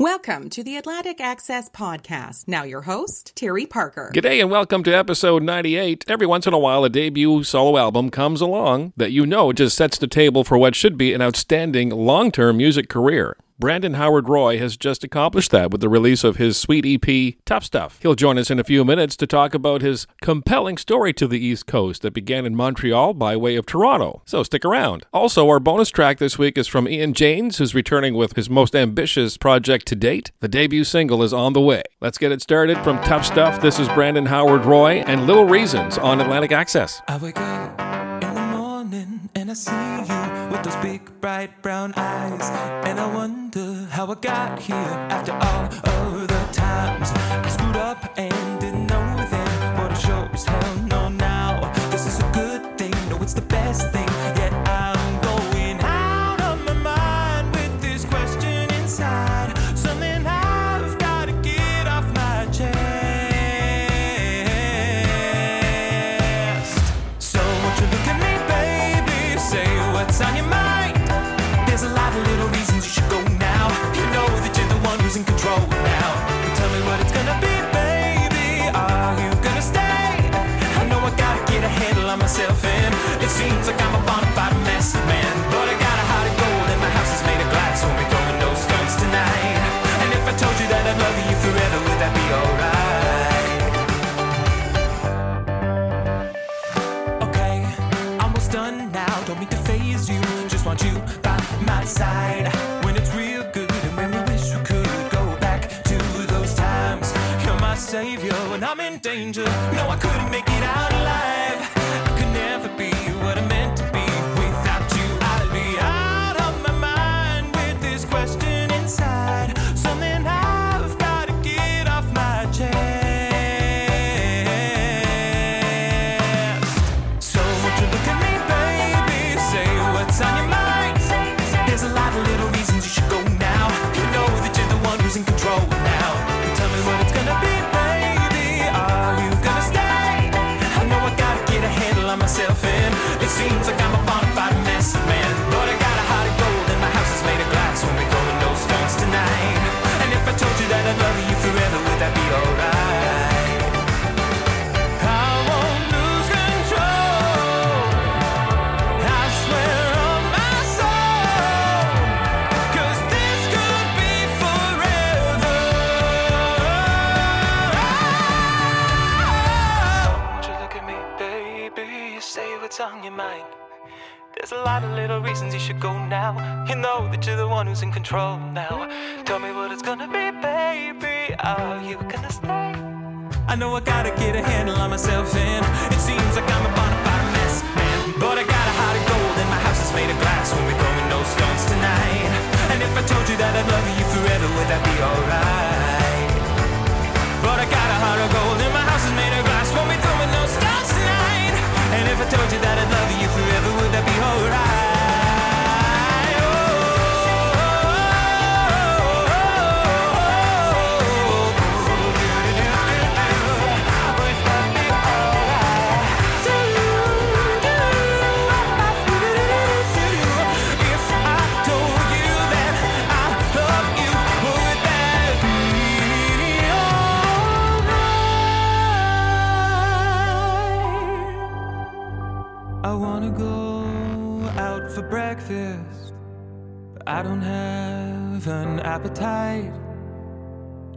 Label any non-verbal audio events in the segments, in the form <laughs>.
Welcome to the Atlantic Access Podcast. Now, your host, Terry Parker. G'day and welcome to episode 98. Every once in a while, a debut solo album comes along that you know just sets the table for what should be an outstanding long term music career. Brandon Howard Roy has just accomplished that with the release of his sweet EP, Tough Stuff. He'll join us in a few minutes to talk about his compelling story to the East Coast that began in Montreal by way of Toronto. So stick around. Also, our bonus track this week is from Ian Janes, who's returning with his most ambitious project to date. The debut single is on the way. Let's get it started from Tough Stuff. This is Brandon Howard Roy and Little Reasons on Atlantic Access. And I see you with those big bright brown eyes. And I wonder how I got here after all of the times I screwed up and didn't know then. But it sure as hell seems like I'm a bona fide mess, man. But I got a heart of gold, and my house is made of glass. Won't be throwing no stones tonight. And if I told you that I'd love you forever, would that be alright? Okay, almost done now. Don't mean to phase you, just want you by my side. When it's real good, and when we wish we could go back to those times. You're my savior when I'm in danger. No, and it seems know that you're the one who's in control now. Tell me what it's gonna be, baby. Are you gonna stay? I know I gotta get a handle on myself, and it seems like I'm a appetite.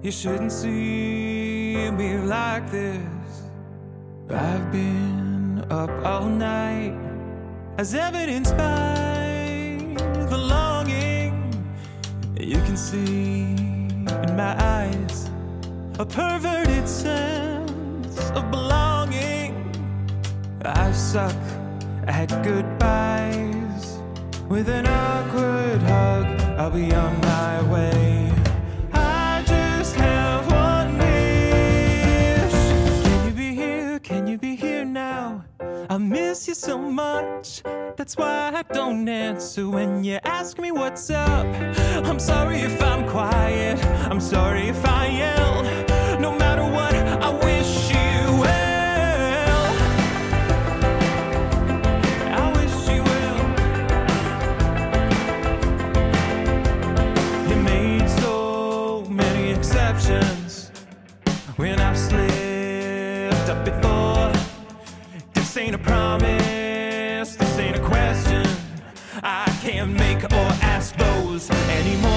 You shouldn't see me like this. I've been up all night, as evidenced by the longing you can see in my eyes. A perverted sense of belonging. I suck at goodbyes. With an awkward hug, I'll be on my way. I just have one wish. Can you be here? Can you be here now? I miss you so much. That's why I don't answer when you ask me what's up. I'm sorry if I'm quiet. I'm sorry if I yell. Promise, this ain't a question. I can't make or ask those anymore.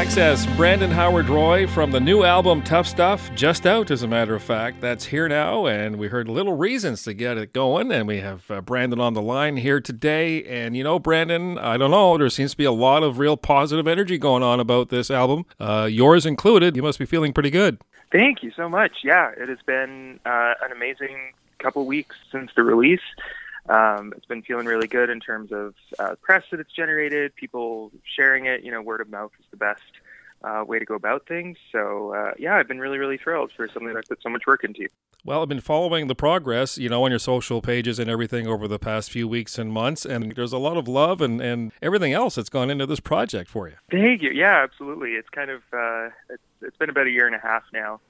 Access, Brandon Howard Roy from the new album Tough Stuff, just out, as a matter of fact. That's here now, and we heard little reasons to get it going. And we have uh, Brandon on the line here today. And you know, Brandon, I don't know, there seems to be a lot of real positive energy going on about this album, uh, yours included. You must be feeling pretty good. Thank you so much. Yeah, it has been uh, an amazing couple weeks since the release. Um, it's been feeling really good in terms of uh, press that it's generated, people sharing it. You know, word of mouth is the best uh, way to go about things. So, uh, yeah, I've been really, really thrilled for something that I put so much work into. Well, I've been following the progress, you know, on your social pages and everything over the past few weeks and months, and there's a lot of love and, and everything else that's gone into this project for you. Thank you. Yeah, absolutely. It's kind of uh, it's, it's been about a year and a half now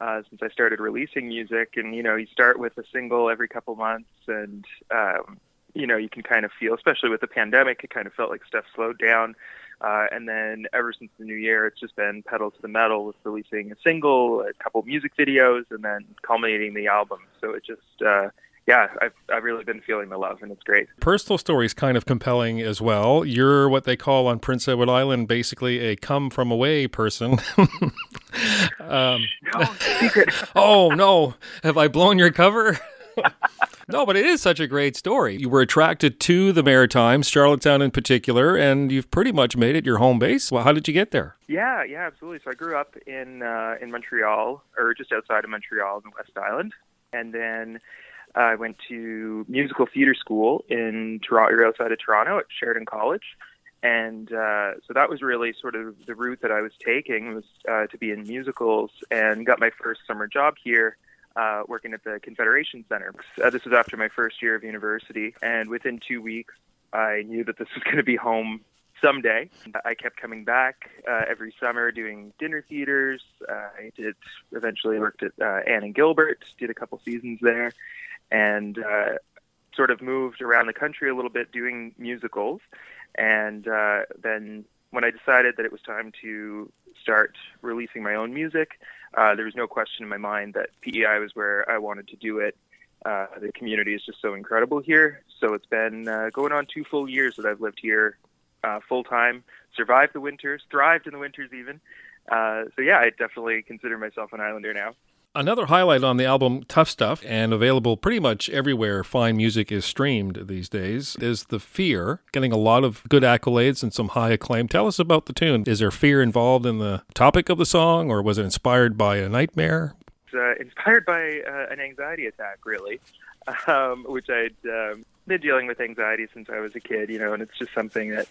uh, since I started releasing music, and you know, you start with a single every couple months, and um, you know, you can kind of feel, especially with the pandemic, it kind of felt like stuff slowed down. Uh, and then ever since the new year, it's just been pedal to the metal with releasing a single, a couple music videos, and then culminating the album. So it just, uh, yeah, I've, I've really been feeling the love, and it's great. Personal story is kind of compelling as well. You're what they call on Prince Edward Island basically a come from away person. <laughs> um, No, <laughs> secret. oh, no. Have I blown your cover? <laughs> no, but it is such a great story. You were attracted to the Maritimes, Charlottetown in particular, and you've pretty much made it your home base. Well, how did you get there? Yeah, yeah, absolutely. So I grew up in uh, in Montreal, or just outside of Montreal, in the West Island, and then I went to musical theater school in Toronto, or outside of Toronto, at Sheridan College, and uh, so that was really sort of the route that I was taking was uh, to be in musicals, and got my first summer job here. Uh, working at the Confederation Center. Uh, this was after my first year of university, and within two weeks, I knew that this was going to be home someday. I kept coming back uh, every summer doing dinner theaters. Uh, I did eventually worked at Anne and Gilbert, did a couple seasons there, and uh, sort of moved around the country a little bit doing musicals, and uh, then when I decided that it was time to start releasing my own music, uh, there was no question in my mind that PEI was where I wanted to do it. Uh, the community is just so incredible here. So it's been uh, going on two full years that I've lived here uh, full time, survived the winters, thrived in the winters even. Uh, so yeah, I definitely consider myself an Islander now. Another highlight on the album Tough Stuff, and available pretty much everywhere fine music is streamed these days, is The Fear, getting a lot of good accolades and some high acclaim. Tell us about the tune. Is there fear involved in the topic of the song, or was it inspired by a nightmare? It's uh, inspired by uh, an anxiety attack, really, um, which I'd um, been dealing with anxiety since I was a kid, you know, and it's just something that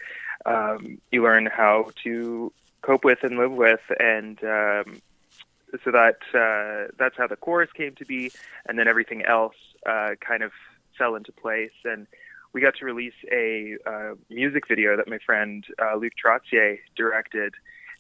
um, you learn how to cope with and live with. And um, so that uh, that's how the chorus came to be, and then everything else uh, kind of fell into place. And we got to release a uh, music video that my friend uh, Luc Trottier directed,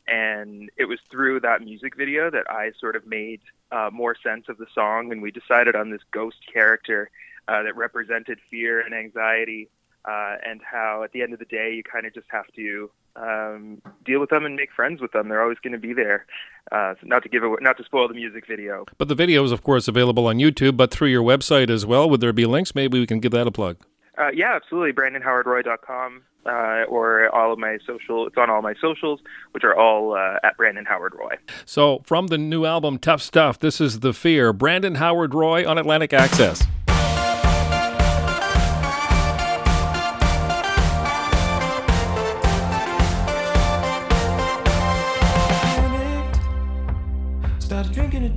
and it was through that music video that I sort of made uh, more sense of the song, and we decided on this ghost character uh, that represented fear and anxiety. and how at the end of the day you kind of just have to um, deal with them and make friends with them. They're always going to be there. Uh, not to give away, not to spoil the music video. But the video is, of course, available on YouTube, but through your website as well. Would there be links? Maybe we can give that a plug. Uh, yeah, absolutely. BrandonHowardRoy.com uh, or all of my social. It's on all my socials, which are all uh, at Brandon Howard Roy. So, from the new album Tough Stuff, this is The Fear. Brandon Howard Roy on Atlantic Access.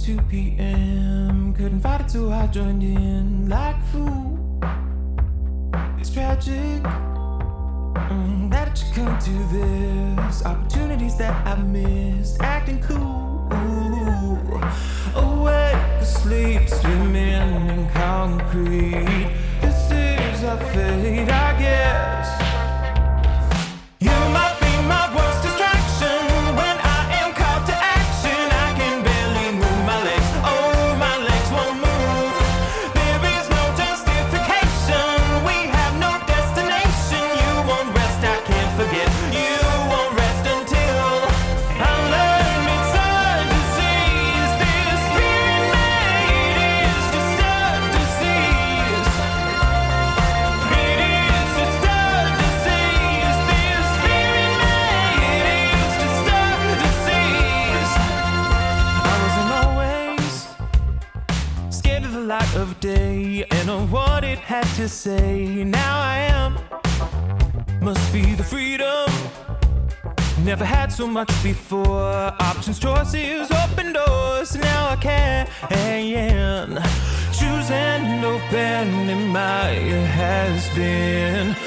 2 p.m. Couldn't fight it, so I joined in like fool. It's tragic mm, that should come to this. Opportunities that I missed, acting cool. Awake, asleep, swimming in concrete. This is our fate, I guess. Much before. Options, choices, open doors. Now I can choose and open. my has been.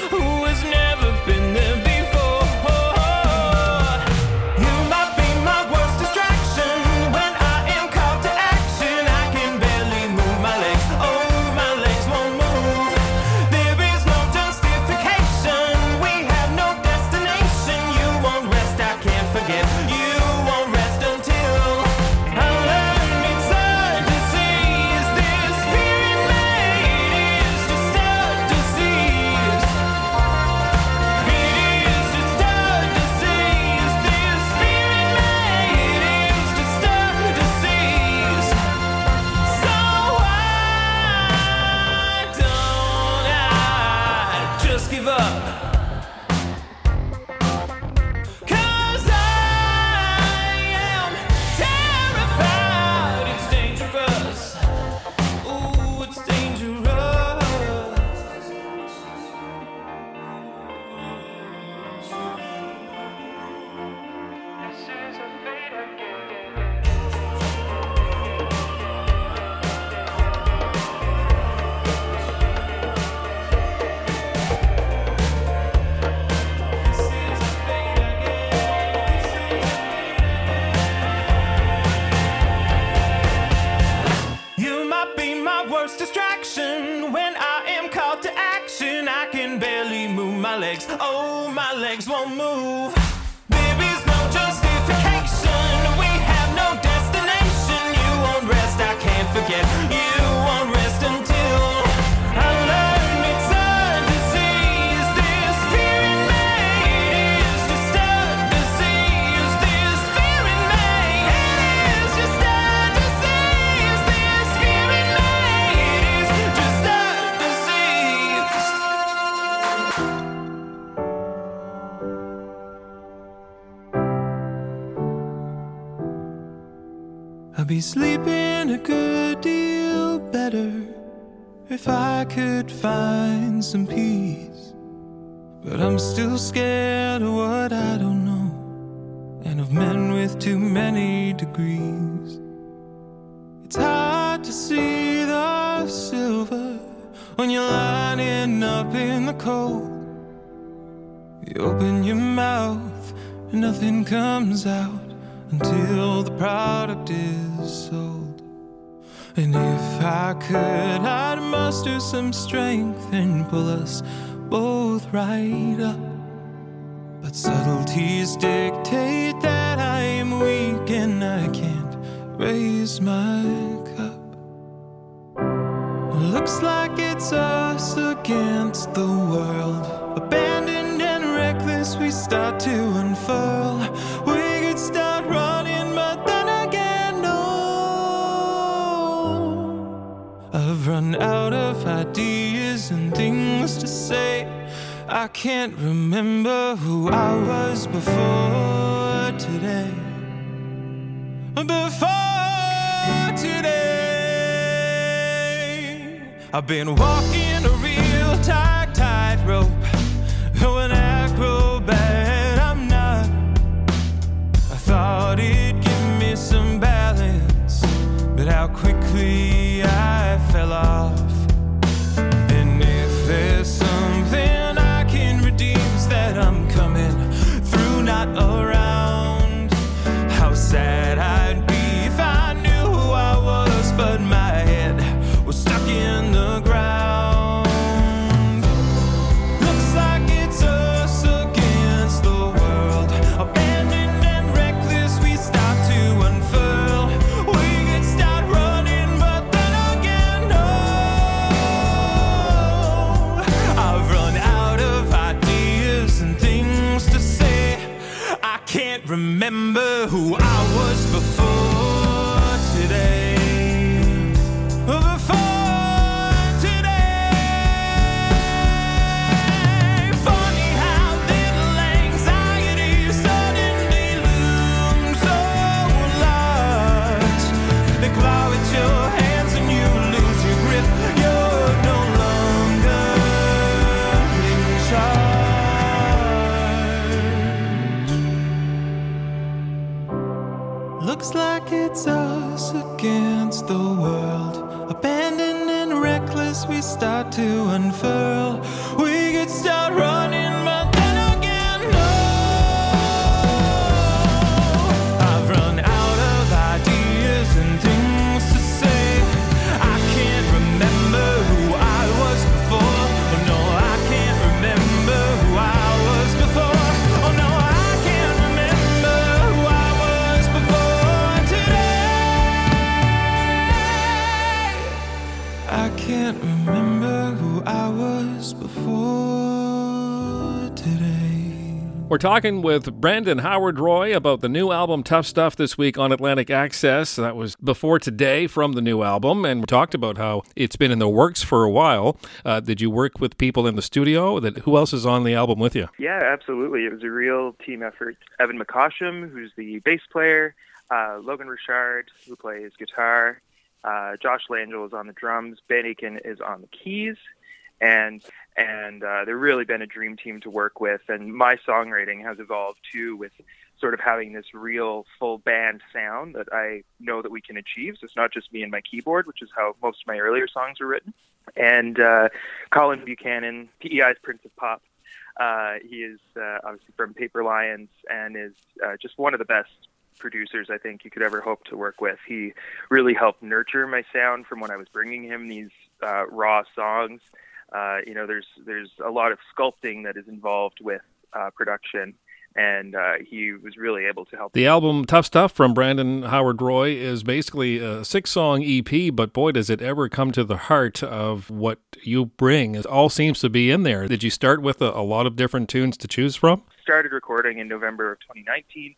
Be sleeping a good deal better if I could find some peace. But I'm still scared of what I don't know, and of men with too many degrees. It's hard to see the silver when you're lining up in the cold. You open your mouth and nothing comes out until the product is sold. And if I could, I'd muster some strength and pull us both right up. But subtleties dictate that I'm weak and I can't raise my cup. Looks like it's us against the world. Abandoned and reckless, we start to unfurl. Run out of ideas and things to say. I can't remember who I was before today. Before today, I've been walking a real tight, tightrope. Oh, an acrobat, I'm not. I thought it'd give me some balance, but how quickly remember who I was before us against the world. Abandoned and reckless, we start to unfurl. We get start We're talking with Brandon Howard Roy about the new album Tough Stuff this week on Atlantic Access. That was before today from the new album, and we talked about how it's been in the works for a while. Uh, did you work with people in the studio? That who else is on the album with you? Yeah, absolutely. It was a real team effort. Evan McCosham, who's the bass player, uh, Logan Richard, who plays guitar, uh, Josh Langell is on the drums, Ben Aiken is on the keys, and and uh, they've really been a dream team to work with. And my songwriting has evolved too, with sort of having this real full band sound that I know that we can achieve. So it's not just me and my keyboard, which is how most of my earlier songs were written. And uh, Colin Buchanan, PEI's Prince of Pop, uh, he is uh, obviously from Paper Lions and is uh, just one of the best producers I think you could ever hope to work with. He really helped nurture my sound from when I was bringing him these uh, raw songs. Uh, you know, there's there's a lot of sculpting that is involved with uh, production, and uh, he was really able to help. The album Tough Stuff from Brandon Howard Roy is basically a six song EP, but boy, does it ever come to the heart of what you bring. It all seems to be in there. Did you start with a, a lot of different tunes to choose from? Started recording in November of 2019,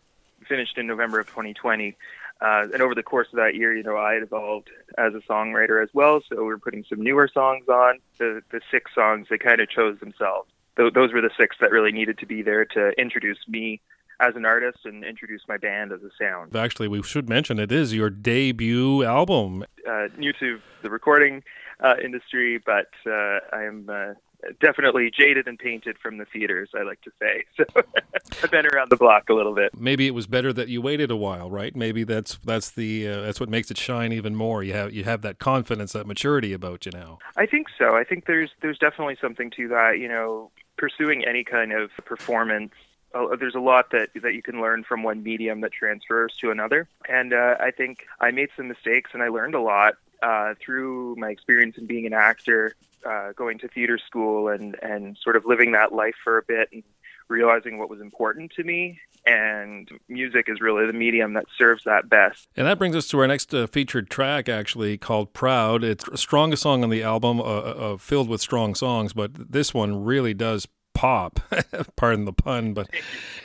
finished in November of 2020. Uh, and over the course of that year, you know, I had evolved as a songwriter as well. So we are putting some newer songs on. The the six songs they kind of chose themselves. Th- those were the six that really needed to be there to introduce me as an artist and introduce my band as a sound. Actually, we should mention it is your debut album. Uh, new to the recording uh, industry, but uh, I am uh, definitely jaded and painted from the theaters, I like to say. <laughs> So <laughs> I've been around the block a little bit. Maybe it was better that you waited a while, right? Maybe that's that's the uh, that's what makes it shine even more. You have you have that confidence, that maturity about you now. I think so. I think there's there's definitely something to that. You know, pursuing any kind of performance uh, there's a lot that that you can learn from one medium that transfers to another. And uh, I think I made some mistakes, and I learned a lot uh, through my experience in being an actor, uh, going to theater school, and and sort of living that life for a bit, and realizing what was important to me. And music is really the medium that serves that best. And that brings us to our next uh, featured track, actually called "Proud." It's the strongest song on the album, uh, uh, filled with strong songs, but this one really does pop. <laughs> Pardon the pun, but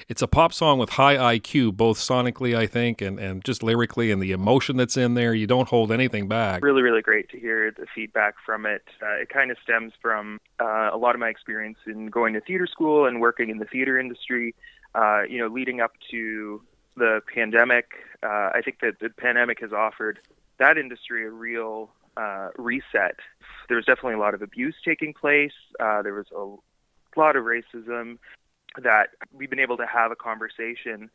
it's a pop song with high IQ, both sonically, I think, and, and just lyrically, and the emotion that's in there. You don't hold anything back. Really, really great to hear the feedback from it. Uh, it kind of stems from uh, a lot of my experience in going to theater school and working in the theater industry. Uh, you know, leading up to the pandemic, uh, I think that the pandemic has offered that industry a real uh, reset. There was definitely a lot of abuse taking place. Uh, there was a lot of racism that we've been able to have a conversation.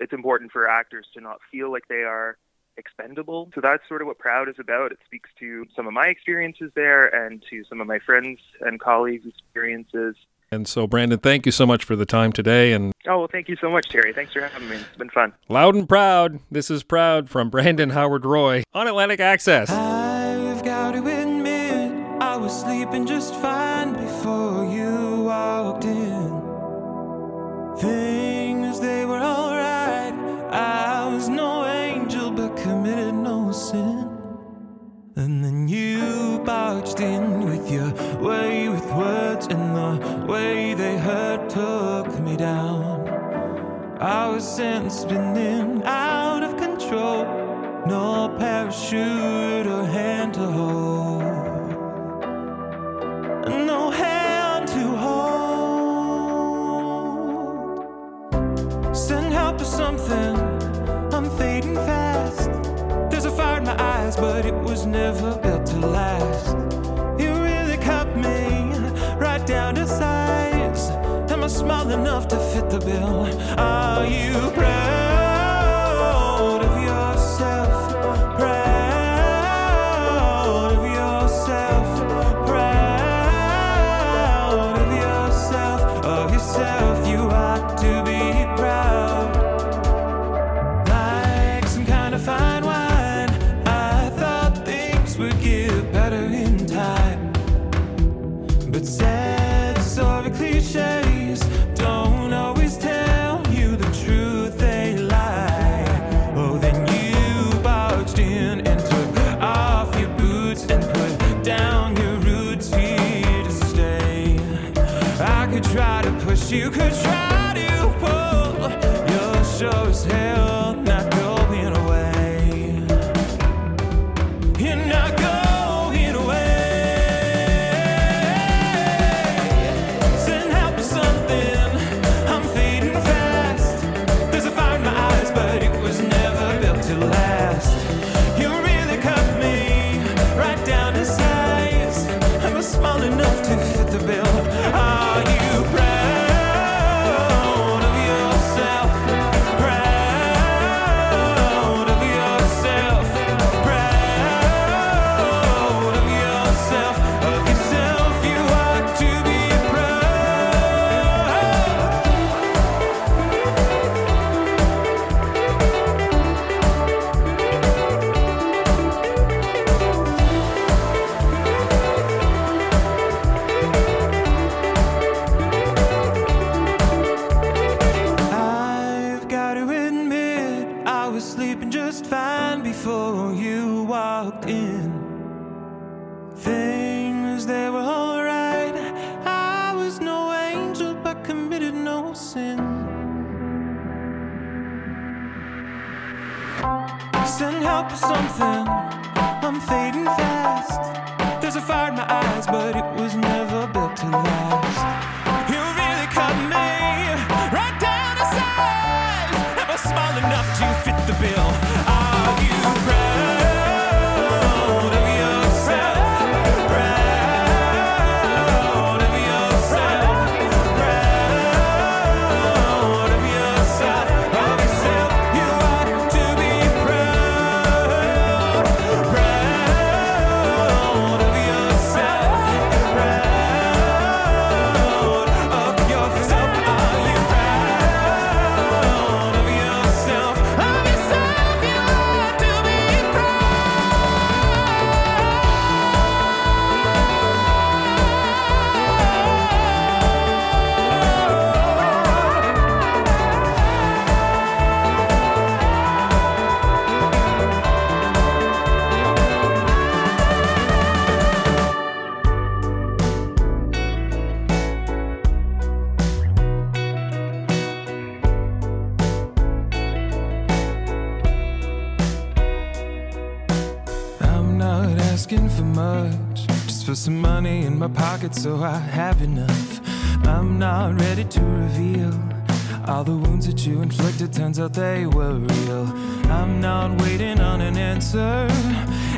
It's important for actors to not feel like they are expendable. So that's sort of what Proud is about. It speaks to some of my experiences there and to some of my friends and colleagues' experiences. And so, Brandon, thank you so much for the time today. And oh, well, thank you so much, Terry. Thanks for having me. It's been fun. Loud and proud. This is Proud from Brandon Howard Roy on Atlantic Access. Was sent spinning out of control. No parachute or hand to hold. No hand to hold. Send help or something. I'm fading fast. There's a fire in my eyes, but it was never built to last. Enough to fit the bill? Are you proud you, could try so I have enough. I'm not ready to reveal all the wounds that you inflicted. Turns out they were real. I'm not waiting on an answer.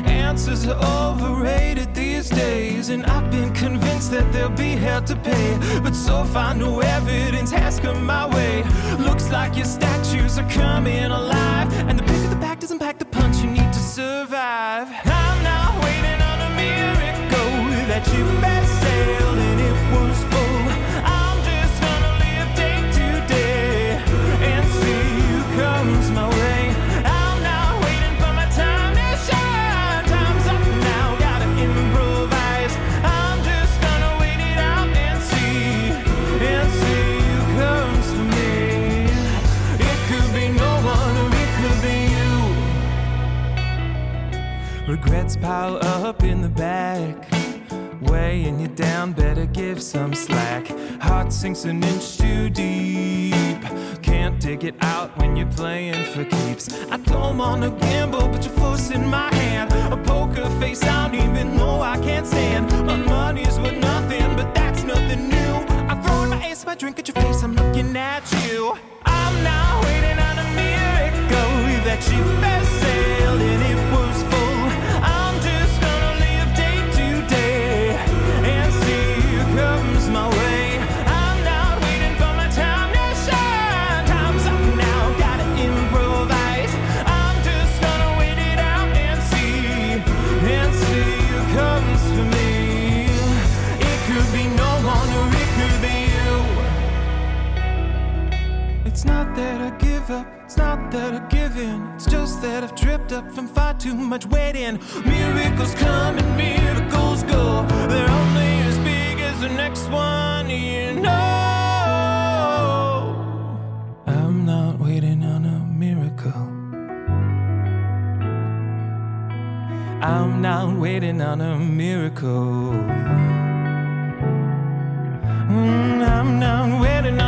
Answers are overrated these days, and I've been convinced that they'll be held to pay. But so far, no evidence has come my way. Looks like your statues are coming alive, and the bigger the pack doesn't pack the punch you need to survive. I'm not waiting on a miracle that you sailed and it was full. I'm just gonna live day to day and see who comes my way. I'm not waiting for my time to shine. Time's up now, gotta improvise. I'm just gonna wait it out and see and see who comes for me. It could be no one it could be you. Regrets pile up in the back. Weighing you down, better give some slack. Heart sinks an inch too deep. Can't dig it out when you're playing for keeps. I don't wanna gamble, but you're forcing my hand. A poker face I don't even know I can't stand. My money's worth nothing, but that's nothing new. I'm throwing my ace, my drink at your face, I'm looking at you. I'm not waiting on a miracle that you best It's just that I've tripped up from far too much waiting. Miracles come and miracles go. They're only as big as the next one, you know. I'm not waiting on a miracle. I'm not waiting on a miracle. Mm, I'm not waiting on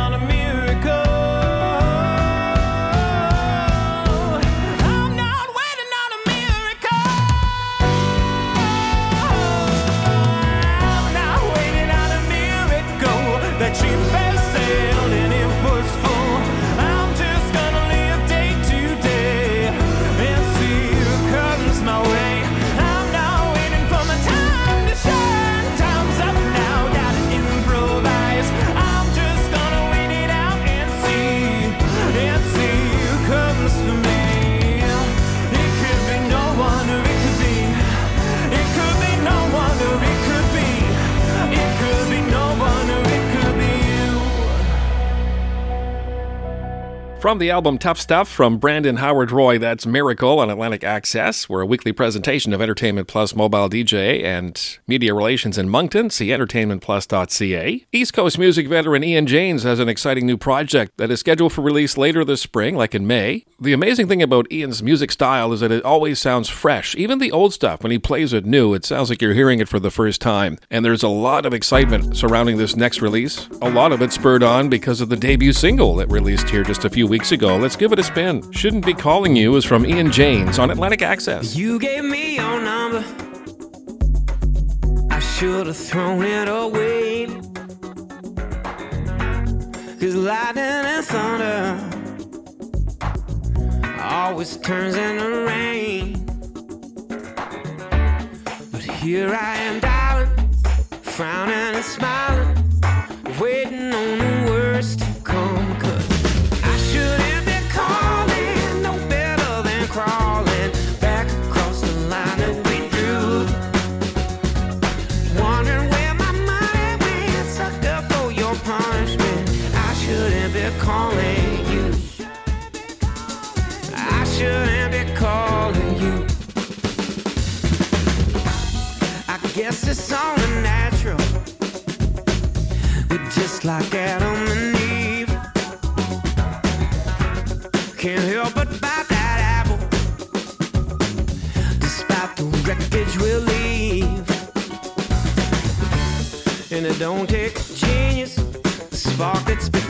From the album Tough Stuff from Brandon Howard Roy, that's Miracle on Atlantic Access. We're a weekly presentation of Entertainment Plus mobile DJ and media relations in Moncton. See entertainmentplus.ca. East Coast music veteran Ian Janes has an exciting new project that is scheduled for release later this spring, like in May. The amazing thing about Ian's music style is that it always sounds fresh. Even the old stuff, when he plays it new, it sounds like you're hearing it for the first time. And there's a lot of excitement surrounding this next release. A lot of it spurred on because of the debut single that released here just a few weeks ago. Let's give it a spin. Shouldn't Be Calling You is from Ian Janes on Atlantic Access. You gave me your number. I should have thrown it away. Cause lightning and thunder always turns into rain. But here I am, darling, frowning and smiling, waiting on the guess it's only natural. We're just like Adam and Eve. Can't help but bite that apple. Despite the wreckage we'll leave. And it don't take a genius. The spark that's between